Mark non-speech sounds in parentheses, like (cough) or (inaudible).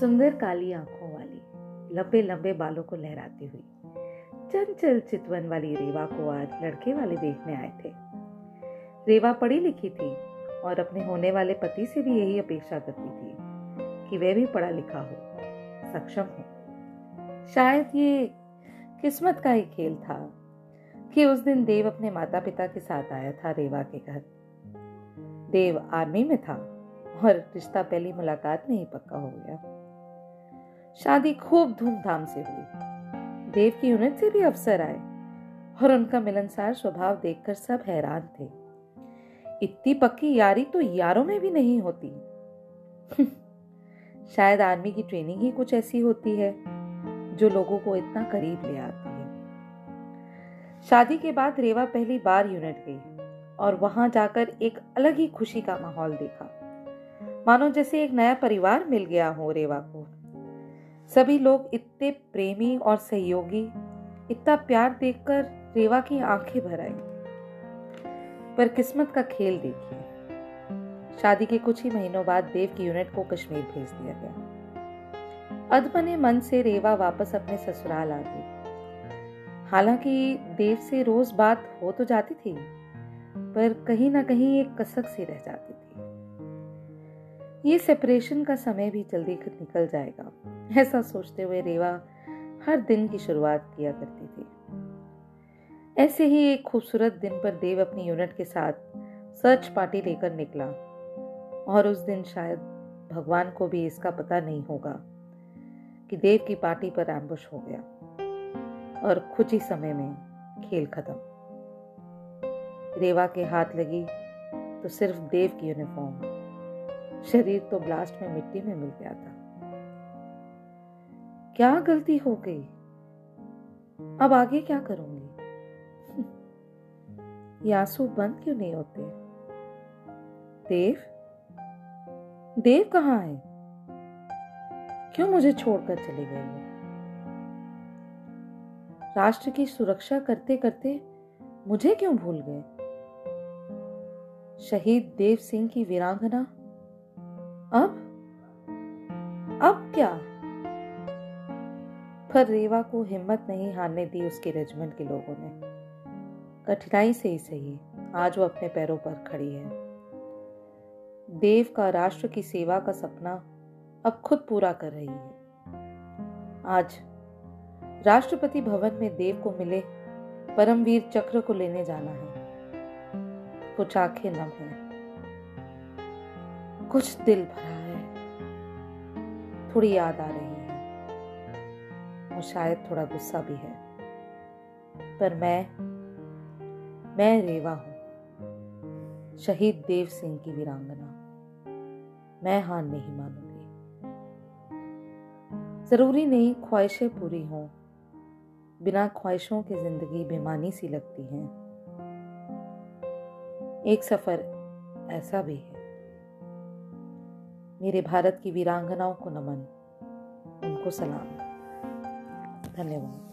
सुंदर काली आँखों वाली लंबे लंबे बालों को लहराती हुई। चंचल चितवन वाली रेवा को आज लड़के वाले देखने आए थे। रेवा पढ़ी लिखी थी और अपने होने वाले पति से भी यही अपेक्षा करती थी कि वह भी पढ़ा लिखा हो, सक्षम हो। शायद ये किस्मत का ही खेल था कि उस दिन देव अपने माता पिता के साथ आया था रेवा के घर। देव आर्मी में था और रिश्ता पहली मुलाकात में ही पक्का हो गया। शादी खूब धूमधाम से हुई। देव की यूनिट से भी अफसर आए और उनका मिलनसार स्वभाव देखकर सब हैरान थे। इतनी पक्की यारी तो यारों में भी नहीं होती। (laughs) शायद आर्मी की ट्रेनिंग ही कुछ ऐसी होती है जो लोगों को इतना करीब ले आती है। शादी के बाद रेवा पहली बार यूनिट गई और वहाँ जाकर एक अलग ही खुशी का माहौल देखा। मानो जैसे एक नया परिवार मिल गया हो रेवा को। सभी लोग इतने प्रेमी और सहयोगी, इतना प्यार देखकर रेवा की आँखें भर आई। पर किस्मत का खेल देखिए। शादी के कुछ ही महीनों बाद देव की यूनिट को कश्मीर भेज दिया गया। अधबने मन से रेवा वापस अपने ससुराल आ गई। हालाँकि देव से रोज बात हो तो जाती थी, पर कहीं ना कहीं एक कसक सी रह जाती थी। ये सेपरेशन का समय भी जल्दी निकल जाएगा। ऐसा सोचते हुए रेवा हर दिन की शुरुआत किया करती थी। ऐसे ही एक खूबसूरत दिन पर देव अपनी यूनिट के साथ सर्च पार्टी लेकर निकला। और उस दिन शायद भगवान को भी इसका पता नहीं होगा कि देव की पार्टी पर एम्बुश हो गया। और कुछ ही समय में खेल खत्म। रेवा के हाथ लगी तो सिर्फ़ देव की यूनिफॉर्म शरीर तो ब्लास्ट में मिट्टी में मिल गया था। क्या गलती हो गई? अब आगे क्या करूँगी? (laughs) ये आँसू बंद क्यों नहीं होते? देव? देव कहाँ है? क्यों मुझे छोड़कर चले गए राष्ट्र की सुरक्षा करते करते मुझे क्यों भूल गए? शहीद देव सिंह की वीरांगना अब? अब क्या? पर रेवा को हिम्मत नहीं हारने दी उसके रेजिमेंट के लोगों ने। कठिनाई से ही सही, आज वो अपने पैरों पर खड़ी है। देव का राष्ट्र की सेवा का सपना अब खुद पूरा कर रही है। आज राष्ट्रपति भवन में देव को मिले परमवीर चक्र को लेने जाना है। कुछ आँखें नम है। कुछ दिल भरा है। थोड़ी याद आ रही है। और शायद थोड़ा गुस्सा भी है। पर मैं मैं रेवा हूँ। शहीद देव सिंह की वीरांगना। मैं हार नहीं मानूँगी। ज़रूरी नहीं ख्वाहिशें पूरी हों। बिना ख्वाहिशों की ज़िंदगी बेमानी सी लगती है। एक सफ़र ऐसा भी है। मेरे भारत की वीरांगनाओं को नमन उनको सलाम। धन्यवाद।